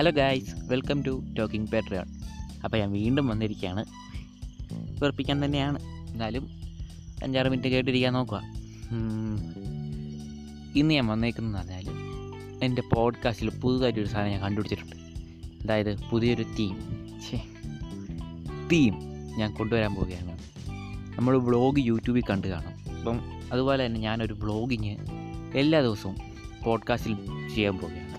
Hello guys welcome to talking Patreon അപ്പോൾ ഞാൻ വീണ്ടും വന്നിരിക്കുകയാണ്. വെറുപ്പിക്കാൻ തന്നെയാണ്. എന്നാലും അഞ്ചാറ് മിനിറ്റ് കേട്ടിരിക്കാൻ നോക്കുക. ഇന്ന് ഞാൻ വന്നേക്കുന്നതെന്ന് പറഞ്ഞാൽ എന്റെ പോഡ്കാസ്റ്റിൽ പുതുതായിട്ടൊരു സാധനം ഞാൻ കണ്ടുപിടിച്ചിട്ടുണ്ട്. അതായത് പുതിയൊരു തീം തീം ഞാൻ കൊണ്ടുവരാൻ പോവുകയാണ്. നമ്മൾ വ്ളോഗ് യൂട്യൂബിൽ കണ്ടു കാണും. അപ്പം അതുപോലെ തന്നെ ഞാനൊരു വ്ളോഗിങ് എല്ലാ ദിവസവും പോഡ്കാസ്റ്റിൽ ചെയ്യാൻ പോവുകയാണ്.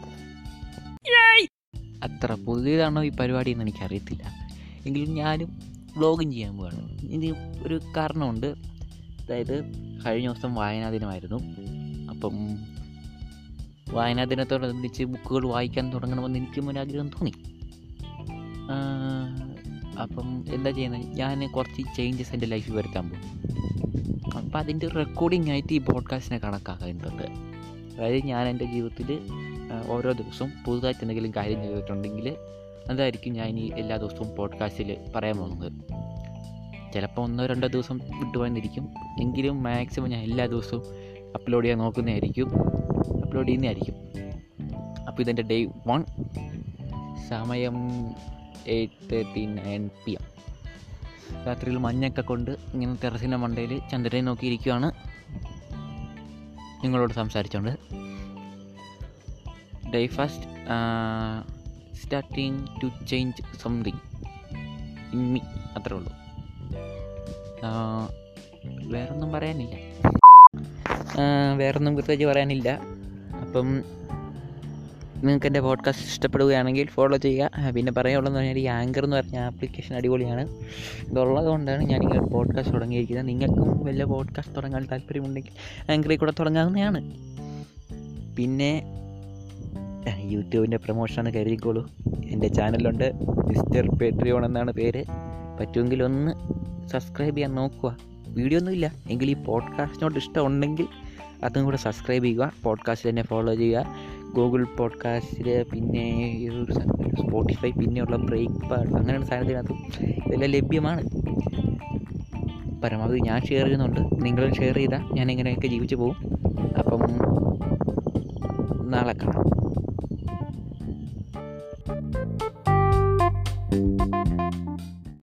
അത്ര പുതിയതാണോ ഈ പരിപാടി എന്ന് എനിക്കറിയത്തില്ല. എങ്കിലും ഞാനും വ്ളോഗിങ് ചെയ്യാൻ പോവാണ്. ഇത് ഒരു കാരണമുണ്ട്. അതായത് കഴിഞ്ഞ ദിവസം വായനാ ദിനമായിരുന്നു അപ്പം വായനാ ദിനത്തോടനുബന്ധിച്ച് ബുക്കുകൾ വായിക്കാൻ തുടങ്ങണമെന്ന് എനിക്കും ഒരു ആഗ്രഹം തോന്നി. അപ്പം എന്താ ചെയ്യുന്നത് ഞാൻ കുറച്ച് ചേഞ്ചസ് എന്റെ ലൈഫിൽ വരുത്താൻ പോകും അപ്പം അതിന്റെ റെക്കോർഡിംഗ് ആയിട്ട് ഈ പോഡ്കാസ്റ്റിനെ കണക്കാക്കുന്നുണ്ട് അതായത് ഞാൻ എന്റെ ജീവിതത്തിൽ ഓരോ ദിവസവും പുതുതായിട്ട് എന്തെങ്കിലും കാര്യം ചെയ്തിട്ടുണ്ടെങ്കിൽ അതായിരിക്കും ഞാൻ ഇനി എല്ലാ ദിവസവും പോഡ്കാസ്റ്റിൽ പറയാൻ പോകുന്നത്. ചിലപ്പോൾ ഒന്നോ രണ്ടോ ദിവസം വിട്ടുപോയെന്നിരിക്കും. എങ്കിലും മാക്സിമം ഞാൻ എല്ലാ ദിവസവും അപ്ലോഡ് ചെയ്യാൻ നോക്കുന്നതായിരിക്കും. അപ്ലോഡ് ചെയ്യുന്നതായിരിക്കും. അപ്പോൾ ഇതെന്റെ ഡേ വൺ സമയം eight thirty nine P M രാത്രിയിൽ മഞ്ഞൊക്കെ കൊണ്ട് ഇങ്ങനെ ടെറസിന്റെ മണ്ടയിൽ ചന്ദ്രനെ നോക്കിയിരിക്കുകയാണ് നിങ്ങളോട് സംസാരിച്ചുകൊണ്ട് day first starting to change something in me അത്രേ ഉള്ളൂ. വേറൊന്നും പറയാനില്ല. വേറൊന്നും പ്രത്യേകിച്ച് പറയാനില്ല. അപ്പം നിങ്ങൾക്ക് എന്റെ പോഡ്കാസ്റ്റ് ഇഷ്ടപ്പെടുകയാണെങ്കിൽ ഫോളോ ചെയ്യുക. പിന്നെ പറയാനുള്ളതെന്ന് പറഞ്ഞാൽ ഈ ആങ്കർ എന്ന് പറഞ്ഞ ആപ്ലിക്കേഷൻ അടിപൊളിയാണ്. ഇതുള്ളത് കൊണ്ടാണ് ഞാൻ ഇങ്ങനെ പോഡ്കാസ്റ്റ് തുടങ്ങിയിരിക്കുന്നത്. നിങ്ങൾക്കും വലിയ പോഡ്കാസ്റ്റ് തുടങ്ങാൻ താല്പര്യമുണ്ടെങ്കിൽ ആങ്കറിൽ കൂടെ തുടങ്ങാവുന്നതാണ്. പിന്നെ യൂട്യൂബിന്റെ പ്രൊമോഷനാണ് കരുതിക്കോളൂ. എന്റെ ചാനലുണ്ട് മിസ്റ്റർ പേട്രിയോൺ എന്നാണ് പേര്. പറ്റുമെങ്കിൽ ഒന്ന് സബ്സ്ക്രൈബ് ചെയ്യാൻ നോക്കുക. വീഡിയോ ഒന്നുമില്ല എങ്കിൽ ഈ പോഡ്കാസ്റ്റിനോട് ഇഷ്ടമുണ്ടെങ്കിൽ അതും കൂടെ സബ്സ്ക്രൈബ് ചെയ്യുക. പോഡ്കാസ്റ്റ് തന്നെ ഫോളോ ചെയ്യുക. ഗൂഗിൾ പോഡ്കാസ്റ്റിൽ പിന്നെ സ്പോട്ടിഫൈ പിന്നെയുള്ള ബ്രേക്ക് പാഡ് അങ്ങനെയുള്ള സാധനത്തിനകത്തും ഇതെല്ലാം ലഭ്യമാണ്. പരമാവധി ഞാൻ ഷെയർ ചെയ്യുന്നുണ്ട്. നിങ്ങളും ഷെയർ ചെയ്താൽ ഞാൻ ഇങ്ങനെയൊക്കെ ജീവിച്ചു പോകും. അപ്പം നാളെ കാണാം.